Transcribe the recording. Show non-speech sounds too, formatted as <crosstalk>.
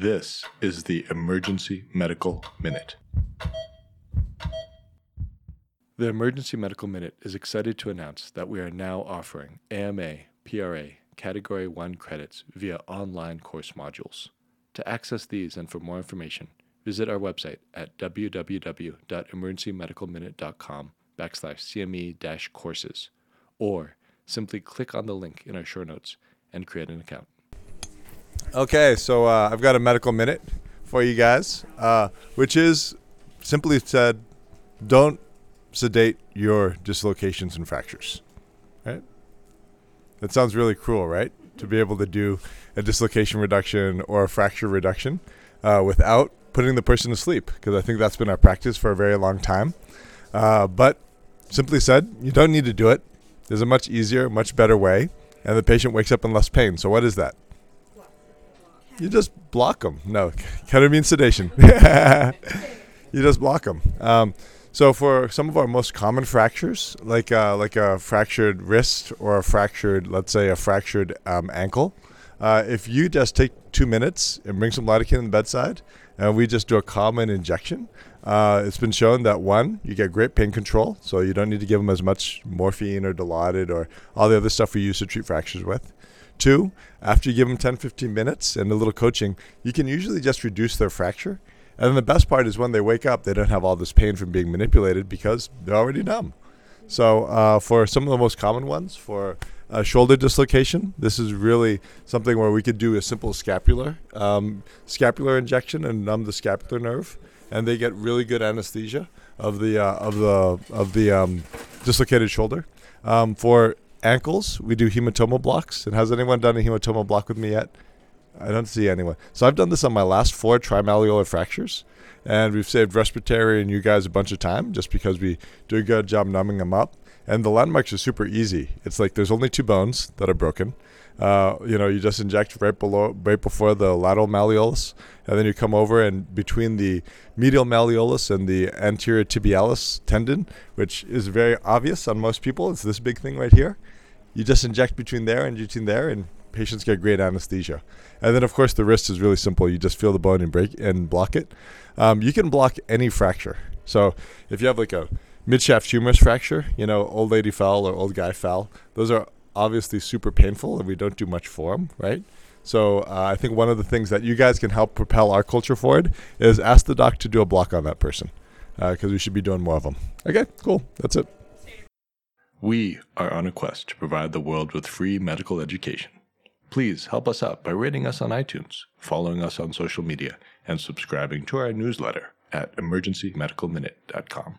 This is the Emergency Medical Minute. The Emergency Medical Minute is excited to announce that we are now offering AMA, PRA, Category 1 credits via online course modules. To access these and for more information, visit our website at www.emergencymedicalminute.com backslash CME courses or simply click on the link in our show notes and create an account. Okay, so uh, I've got a medical minute for you guys, uh, which is simply said, don't sedate your dislocations and fractures. Right? That sounds really cruel, right? To be able to do a dislocation reduction or a fracture reduction uh, without putting the person to sleep, because I think that's been our practice for a very long time. Uh, but simply said, you don't need to do it. There's a much easier, much better way, and the patient wakes up in less pain. So, what is that? You just block them. No, <laughs> ketamine sedation. <laughs> you just block them. Um, so for some of our most common fractures, like uh, like a fractured wrist or a fractured, let's say a fractured um, ankle, uh, if you just take two minutes and bring some lidocaine in the bedside, and we just do a common injection, uh, it's been shown that one, you get great pain control, so you don't need to give them as much morphine or Dilaudid or all the other stuff we use to treat fractures with. Two, after you give them 10, 15 minutes and a little coaching, you can usually just reduce their fracture. And the best part is when they wake up, they don't have all this pain from being manipulated because they're already numb. So, uh, for some of the most common ones, for a shoulder dislocation, this is really something where we could do a simple scapular um, scapular injection and numb the scapular nerve, and they get really good anesthesia of the uh, of the of the um, dislocated shoulder. Um, for ankles, we do hematoma blocks. And has anyone done a hematoma block with me yet? I don't see anyone. So I've done this on my last four trimalleolar fractures, and we've saved respiratory and you guys a bunch of time just because we do a good job numbing them up. And the landmarks are super easy. It's like there's only two bones that are broken. Uh, you know, you just inject right below, right before the lateral malleolus, and then you come over and between the medial malleolus and the anterior tibialis tendon, which is very obvious on most people. It's this big thing right here. You just inject between there and between there, and patients get great anesthesia. And then, of course, the wrist is really simple. You just feel the bone and break and block it. Um, you can block any fracture. So if you have like a midshaft humerus fracture, you know, old lady fell or old guy fell, those are obviously super painful, and we don't do much for them, right? So uh, I think one of the things that you guys can help propel our culture forward is ask the doc to do a block on that person because uh, we should be doing more of them. Okay, cool. That's it. We are on a quest to provide the world with free medical education. Please help us out by rating us on iTunes, following us on social media, and subscribing to our newsletter at emergencymedicalminute.com.